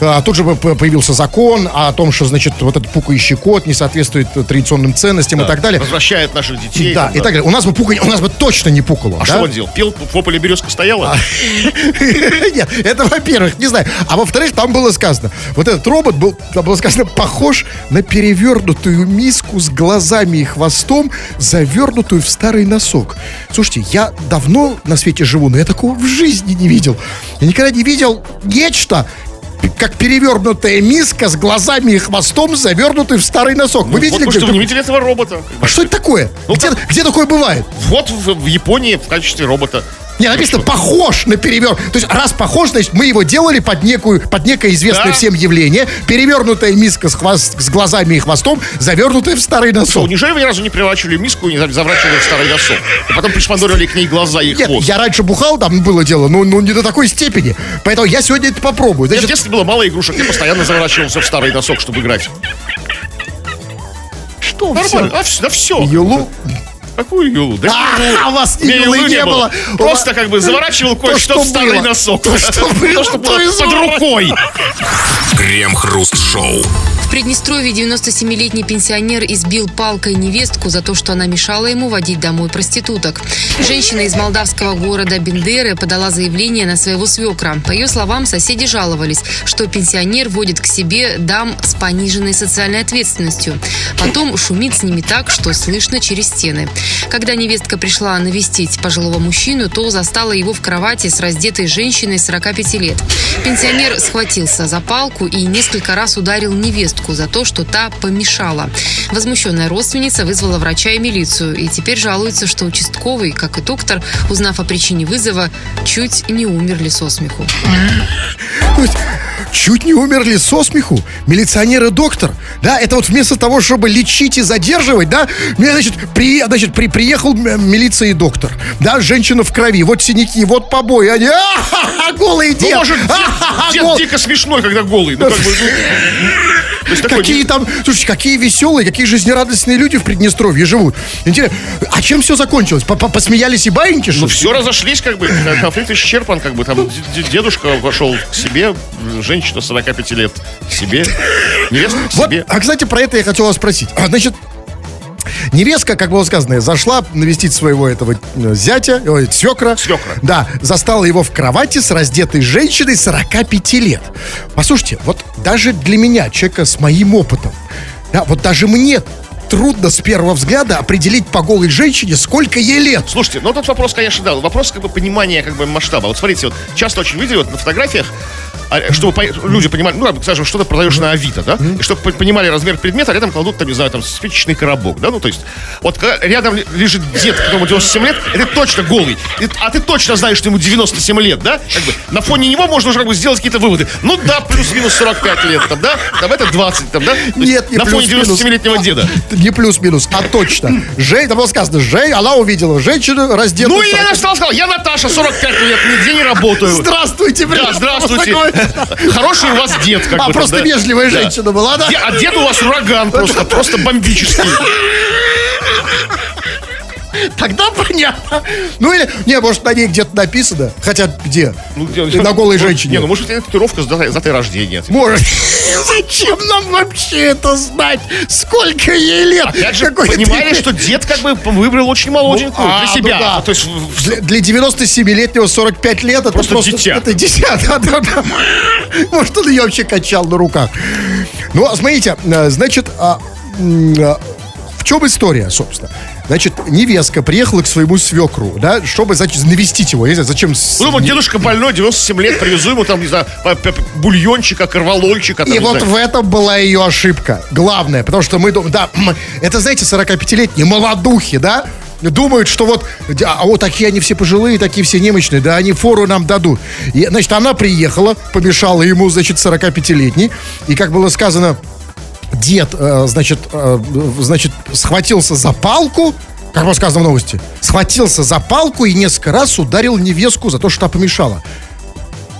S2: а тут же появился закон о том, что, значит, вот этот пукающий кот не соответствует традиционным ценностям и так далее.
S1: возвращает наших детей.
S2: Да,
S1: там,
S2: и так далее. У нас бы пуканье, у нас бы точно не пукало.
S1: А
S2: да?
S1: что он делал? Пел, в ополе березка стояла?
S2: Нет, это во-первых, не знаю. А во-вторых, там было сказано, вот этот робот был, там было сказано, похож на перевернутую миску с глазами и хвостом, завернутую в старый носок. Слушайте, я давно на свете живу, но я такого в жизни не видел. Я никогда не видел нечто, как перевернутая миска с глазами и хвостом, завернутый в старый носок. Вы
S1: Ну,
S2: видели?
S1: вот, что вы не видели этого робота?
S2: А что это такое?
S1: Ну,
S2: где,
S1: как-
S2: где такое бывает?
S1: Вот в, в Японии в качестве робота.
S2: Не, написано похож на перевер. То есть раз похож, значит мы его делали под некую, под некое известное
S1: Да.
S2: всем явление. Перевернутая миска с, хвост- с глазами и хвостом, завернутая в старый
S1: Что,
S2: носок.
S1: неужели вы ни разу не приворачивали миску и не заворачивали в старый носок? И потом пришпандорили к ней глаза и
S2: Нет,
S1: хвост?
S2: я раньше бухал, там было дело, но, но не до такой степени. Поэтому я сегодня это попробую.
S1: В
S2: Значит,
S1: детстве было мало игрушек, я постоянно заворачивался в старый носок, чтобы играть.
S2: что
S1: Нормально.
S2: все?
S1: А, да все.
S2: Юлу?
S1: Какую юлу? Да
S2: А, у вас ни юлы не было.
S1: Просто как бы заворачивал кое-что
S2: что
S1: в старый носок.
S2: То, что было,
S1: под рукой.
S3: Крем-хруст-шоу.
S4: В Приднестровье 97-летний пенсионер избил палкой невестку за то, что она мешала ему водить домой проституток. Женщина из молдавского города Бендеры подала заявление на своего свекра. По ее словам, соседи жаловались, что пенсионер водит к себе дам с пониженной социальной ответственностью. Потом шумит с ними так, что слышно через стены. Когда невестка пришла навестить пожилого мужчину, то застала его в кровати с раздетой женщиной 45 лет. Пенсионер схватился за палку и несколько раз ударил невестку за то, что та помешала. Возмущенная родственница вызвала врача и милицию и теперь жалуется, что участковый, как и доктор, узнав о причине вызова, чуть не умерли со смеху.
S2: Чуть не умерли со смеху. Милиционер и доктор. Да, это вот вместо того, чтобы лечить и задерживать, да, мне, значит, при, значит при, приехал милиция и доктор. Да, женщина в крови, вот синяки, вот побои. Они, а голый
S1: Ну,
S2: дед.
S1: может, дед,
S2: А-ха-ха,
S1: дед
S2: гол-
S1: дико смешной, когда голый. Ну, как бы, ну,
S2: Какие там, слушайте, какие веселые, какие жизнерадостные люди в Приднестровье живут. Интересно, а чем все закончилось? По- по- Посмеялись и баиньки, что
S1: Ну, все разошлись, как бы, конфликт исчерпан, как бы, там, дедушка вошел к себе, женщина 45 лет к себе, невестка к себе.
S2: а, кстати, про это я хотел вас спросить. А, Значит, невестка, как было сказано, зашла навестить своего этого э, зятя, ой, свекра.
S1: Свекра.
S2: Да, застала его в кровати с раздетой женщиной 45 лет. Послушайте, вот даже для меня, человека с моим опытом, да, вот даже мне трудно с первого взгляда определить по голой женщине, сколько ей лет.
S1: Слушайте, ну тут вопрос, конечно, да, вопрос как бы понимания как бы масштаба. Вот смотрите, вот часто очень видели вот на фотографиях, чтобы по- люди понимали, ну, скажем, что ты продаешь на Авито, да, и чтобы по- понимали размер предмета, рядом кладут, там, не знаю, там, спичечный коробок, да, ну, то есть, вот когда рядом лежит дед, которому 97 лет, это точно голый, а ты точно знаешь, что ему 97 лет, да, как бы, на фоне него можно уже как бы сделать какие-то выводы. Ну, да, плюс-минус 45 лет, там, да, там, это 20, там, да,
S2: Нет, не
S1: на фоне
S2: плюс-минус.
S1: 97-летнего деда.
S2: Не плюс-минус, а точно. Жень, там было сказано, Жень, она увидела женщину раздетую.
S1: Ну, и я
S2: 45
S1: сказал, сказал, я Наташа, 45 лет, нигде не работаю.
S2: Здравствуйте, блин.
S1: Да, здравствуйте. Хороший у вас дед, как
S2: А, просто вежливая женщина была, да?
S1: А дед у вас ураган просто, просто бомбический.
S2: Тогда понятно. Ну или, не, может, на ней где-то написано. Хотя где?
S1: Ну, где-
S2: на голой
S1: ну,
S2: женщине.
S1: Не, ну может, это татуировка с датой, с датой рождения.
S2: Может. Зачем нам вообще это знать? Сколько ей лет?
S1: Опять же,
S2: Какой
S1: понимали,
S2: ты-
S1: что дед как бы выбрал очень молоденькую
S2: Ну,
S1: для
S2: а,
S1: себя.
S2: ну да.
S1: То есть,
S2: Для, для 97-летнего 45 лет это
S1: Просто
S2: просто,
S1: дитя.
S2: Это дитя, да, да, да. Может, он ее вообще качал на руках. Ну, а смотрите, э, значит, а, а, в чем история, собственно? Значит, невестка приехала к своему свекру, да, чтобы, значит, навестить его. Я не знаю, зачем...
S1: ну, вот дедушка больной, 97 лет, привезу ему там, не знаю, бульончика, корвалольчика. там,
S2: И вот
S1: знаю.
S2: в этом была ее ошибка. Главное, потому что мы думаем, да, это, знаете, 45-летние молодухи, да, думают, что вот, а вот такие они все пожилые, такие все немощные, да, они фору нам дадут. И, значит, она приехала, помешала ему, значит, 45-летний, и, как было сказано, дед, э, значит, э, значит, схватился за палку, как было в новости, схватился за палку и несколько раз ударил невестку за то, что та помешала.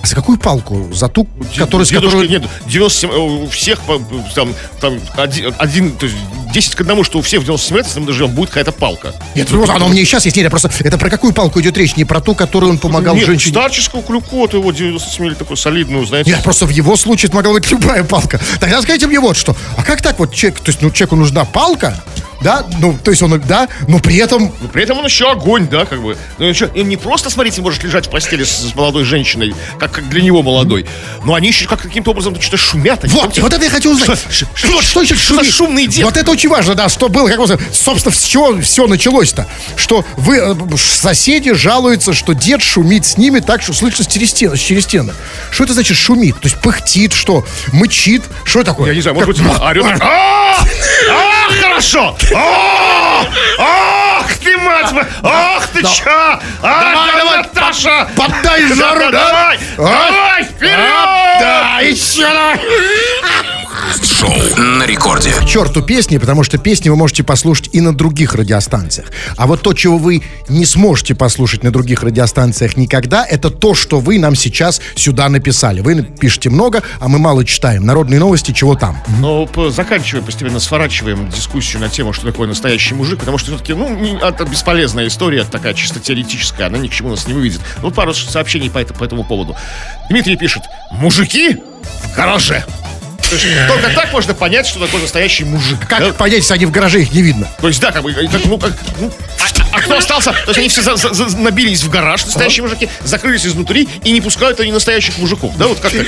S2: А за какую палку? За ту, которая, с
S1: Дедушка,
S2: которой...
S1: нет, 97, э, у всех там, там один, один, то есть 10 к одному, что у всех в 97 лет, если мы доживем, будет какая-то палка.
S2: Нет, просто оно мне и сейчас есть. Нет, я просто... Это про какую палку идет речь? Не про ту, которую он помогал
S1: Нет,
S2: женщине.
S1: старческую клюку, вот его 97 лет такую солидную, знаете.
S2: Нет, просто в его случае это могла быть любая палка. Тогда скажите мне вот что. А как так вот человек... То есть, ну, человеку нужна палка, да? Ну, то есть он, да, но при этом...
S1: Но при этом он еще огонь, да, как бы. Ну, еще, он не просто, смотрите, может лежать в постели с, с молодой женщиной, как, как для него молодой, но они еще как каким-то образом что-то шумят. они
S2: Вот, вот это я хочу узнать.
S1: Что-
S2: Что, что еще
S1: что
S2: шумит?
S1: шумный дед?
S2: Вот это очень важно, да, что было, как бы, собственно, с чего все началось-то? Что вы, э, соседи жалуются, что дед шумит с ними так, что слышно через стены. Через стены. Что это значит шумит? То есть пыхтит, что? Мычит? Что это такое?
S1: Я не знаю, может быть, орет. А, а, хорошо! Ах ты, мать моя! Ах ты, ча! А,
S2: Давай,
S1: да,
S2: давай,
S1: Наташа!
S2: Поддай
S1: Да,
S2: жару,
S1: да,
S2: да?
S1: Давай! Давай, вперед!
S2: Да, еще давай!
S3: Крем-хруст-шоу на рекорде.
S2: К черту песни, потому что песни вы можете послушать и на других радиостанциях. А вот то, чего вы не сможете послушать на других радиостанциях никогда, это то, что вы нам сейчас сюда написали. Вы пишете много, а мы мало читаем. Народные новости, чего там.
S1: Но п- заканчиваем постепенно, сворачиваем дискуссию на тему, что такое настоящий мужик, потому что все-таки, ну, не- это бесполезная история, такая чисто теоретическая, она ни к чему нас не выведет. Ну, пару сообщений по, это- по этому поводу. Дмитрий пишет, мужики в гараже. Только так можно понять, что такое настоящий мужик.
S2: Как
S1: Да?
S2: понять, если они в гараже их не видно?
S1: То есть, да, как бы, как, ну, как, ну, а, а кто остался? То есть они все за- за- за- набились в гараж, настоящие мужики, закрылись изнутри и не пускают они настоящих мужиков. Да, вот как-то.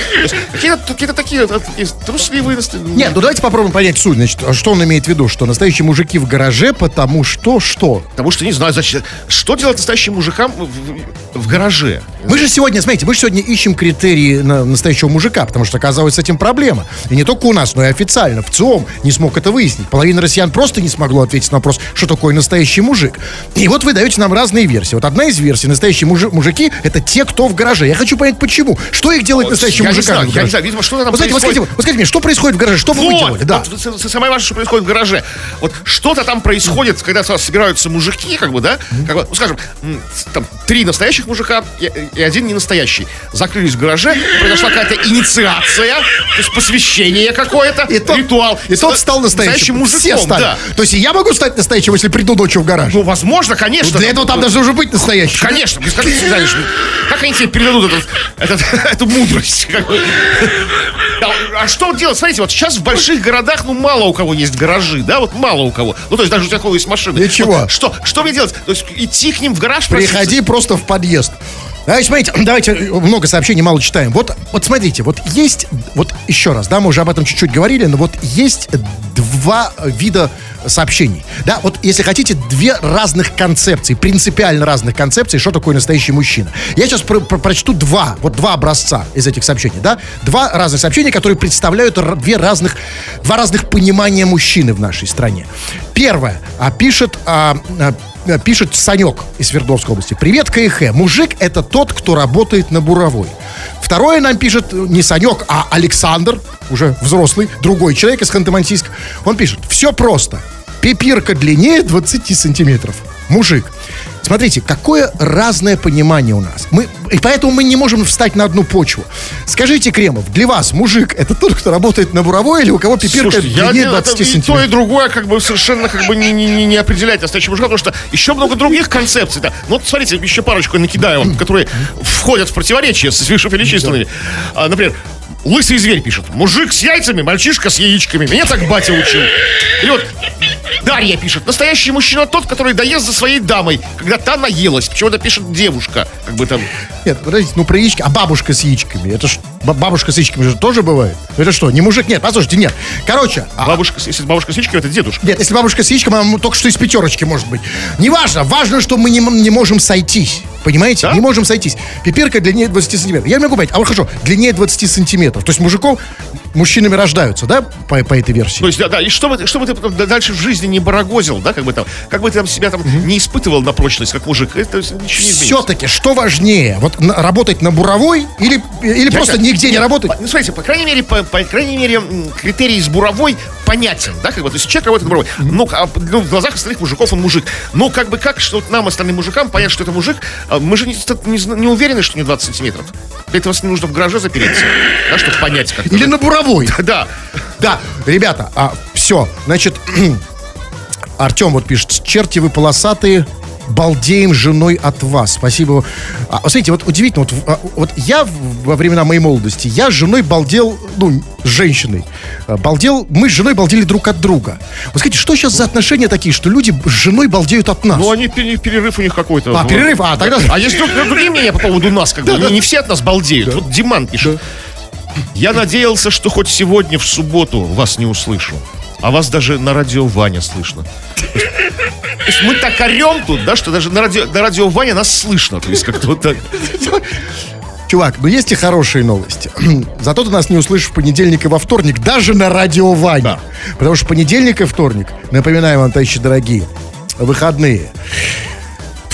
S1: Какие-то какие-то такие, э, такие трусливые.
S2: Нет, ну давайте попробуем понять суть. Значит, а что он имеет в виду? Что настоящие мужики в гараже, потому что что?
S1: Потому что не знаю, зачем. Что делать настоящим мужикам в, в гараже?
S2: Мы же сегодня, смотрите, мы же сегодня ищем критерии на настоящего мужика, потому что, оказывается, с этим проблема. И не только у нас, но и официально. В ЦИОМ не смог это выяснить. Половина россиян просто не смогло ответить на вопрос, что такое настоящий мужик. И вот вы даете нам разные версии. Вот одна из версий, настоящие мужи- мужики, это те, кто в гараже. Я хочу понять, почему. Что их делает настоящим
S1: я не
S2: мужиками
S1: знаю, я не знаю, видимо, что-то там
S2: вот, скажите, вот, скажите,
S1: происходит.
S2: вот скажите мне, что происходит в гараже? Что бы вы
S1: Вот,
S2: делали? Да.
S1: вот самое важное, что происходит в гараже. Вот что-то там происходит, когда собираются мужики, как бы, да, как бы, ну, скажем, там три настоящих мужика и, один не настоящий. Закрылись в гараже, произошла какая-то инициация, то есть посвящение какое-то,
S2: И тот,
S1: ритуал.
S2: и тот стал настоящим.
S1: мужиком,
S2: Все стали.
S1: да.
S2: То есть я могу стать настоящим, если приду ночью в гараж?
S1: Ну, возможно, конечно.
S2: Для этого там должен уже быть настоящий.
S1: Конечно, как ты знаешь, как они тебе передадут этот, этот- эту мудрость? А, а что делать? Смотрите, вот сейчас в больших городах, ну, мало у кого есть гаражи, да, вот мало у кого. Ну, то есть даже у тебя есть машины.
S2: И чего?
S1: Вот что? Что мне делать? То есть идти к ним в гараж? проситься?
S2: Приходи просто в подъезд. Давайте, смотрите, давайте, э, много сообщений, мало читаем. Вот, вот смотрите, вот есть, вот еще раз, да, мы уже об этом чуть-чуть говорили, но вот есть два вида сообщений. Да, вот если хотите, две разных концепции, принципиально разных концепций, что такое настоящий мужчина. Я сейчас про- про- прочту два, вот два образца из этих сообщений, да, два разных сообщения, которые представляют две разных, два разных понимания мужчины в нашей стране. Первое, а, пишет а, а, Э, пишет Санек из Свердловской области. Привет, КХ. Мужик – это тот, кто работает на буровой. Второе нам пишет э, не Санек, а Александр, уже взрослый, другой человек из Ханты-Мансийска. Он пишет, все просто. Пипирка длиннее 20 сантиметров. Мужик. Смотрите, какое разное понимание у нас. Мы, и поэтому мы не можем встать на одну почву. Скажите, Кремов, для вас мужик это тот, кто работает на буровой или у кого пипирка
S1: Слушайте, я не-
S2: 20
S1: это и
S2: сантиметров?
S1: то, и другое как бы совершенно как бы не, не, не, не определяет настоящего мужика, потому что еще много других концепций. Да. Ну, вот смотрите, еще парочку накидаю которые входят в противоречие с вышеперечисленными. А, например, Лысый зверь пишет. Мужик с яйцами, мальчишка с яичками. Меня так батя учил. Или вот Дарья пишет. Настоящий мужчина тот, который доест за своей дамой, когда та наелась. Почему-то пишет девушка. Как бы там...
S2: Нет, подождите, ну про яички, а бабушка с яичками, это ж, ба- бабушка с яичками же тоже бывает? Это что, не мужик? Нет, послушайте, нет. Короче, а-
S1: Бабушка, с- если бабушка с яичками, это дедушка.
S2: нет, если бабушка с яичками, она только что из пятерочки может быть. Неважно, важно, что мы не, не можем сойтись. Понимаете?
S1: Да?
S2: Не можем сойтись. Пипирка длиннее 20 сантиметров. Я не могу понять, а вот хорошо, длиннее 20 сантиметров. То есть мужиков мужчинами рождаются, да, по, по этой версии?
S1: То есть, да, да, и чтобы, чтобы ты потом дальше в жизни не барагозил, да, как бы там, как бы ты там себя там не испытывал на прочность, как мужик, это ничего не изменится.
S2: Все-таки, что важнее? Вот на- работать на буровой или, или просто
S1: Я-
S2: нигде не
S1: нет,
S2: работать?
S1: по- Ну, смотрите, по крайней мере, по, по крайней мере, критерий с буровой понятен, да, как бы, то есть человек работает на буровой, ну, а, ну, в глазах остальных мужиков он мужик. Но как бы как, что вот нам, остальным мужикам, понять, что это мужик, а, мы же не, не, не уверены, что не 20 сантиметров. Для этого с ним нужно в гараже запереться, да, чтобы понять как
S2: Или на буровой?
S1: Да.
S2: Да, ребята, а, все, значит, Артем вот пишет, черти вы полосатые, балдеем женой от вас. Спасибо. А, вот смотрите, вот удивительно, вот, а, вот я во времена моей молодости, я с женой балдел, ну, с женщиной, а, балдел, мы с женой балдели друг от друга. Вот скажите, что сейчас за отношения такие, что люди с женой балдеют от нас?
S1: Ну, они пере- перерыв у них какой-то.
S2: А, перерыв, а, тогда...
S1: А есть друг- другие мнения по поводу нас, как бы. Не все от нас балдеют. Вот Диман пишет. Я надеялся, что хоть сегодня в субботу вас не услышу. А вас даже на радио Ваня слышно. То есть- мы так орем тут, да, что даже на радио, на радио Ваня нас слышно. То есть как-то вот так.
S2: Чувак, ну есть и хорошие новости. Зато ты нас не услышишь в понедельник и во вторник, даже на радио Ваня. Потому что понедельник и вторник, напоминаем вам, товарищи дорогие, выходные.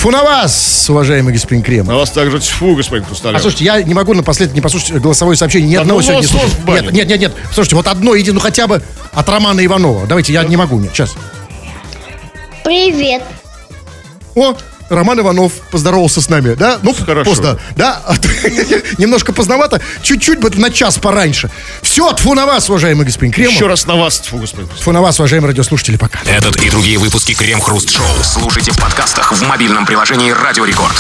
S2: Тьфу на вас, уважаемый господин Кремов.
S1: На вас также тьфу, господин Хрусталев.
S2: А слушайте, я не могу напоследок не послушать голосовое сообщение. Ни
S1: Да
S2: одного
S1: ну
S2: сегодня
S1: вас
S2: не
S1: вот
S2: слушаю.
S1: в баню.
S2: Нет, нет, нет, нет. Слушайте, вот одно иди, ну хотя бы от Романа Иванова. Давайте, я не могу. Нет, сейчас.
S5: Привет.
S2: О, Роман Иванов поздоровался с нами, да? Ну,
S1: Хорошо.
S2: поздно, да? А Немножко поздновато. Чуть-чуть бы на час пораньше. Все, тфу на вас, уважаемый господин Кремов.
S1: Еще раз на вас тьфу, господин.
S2: Тьфу на вас, уважаемые радиослушатели, пока.
S3: Этот и другие выпуски Крем Хруст Шоу слушайте в подкастах в мобильном приложении Радио Рекорд.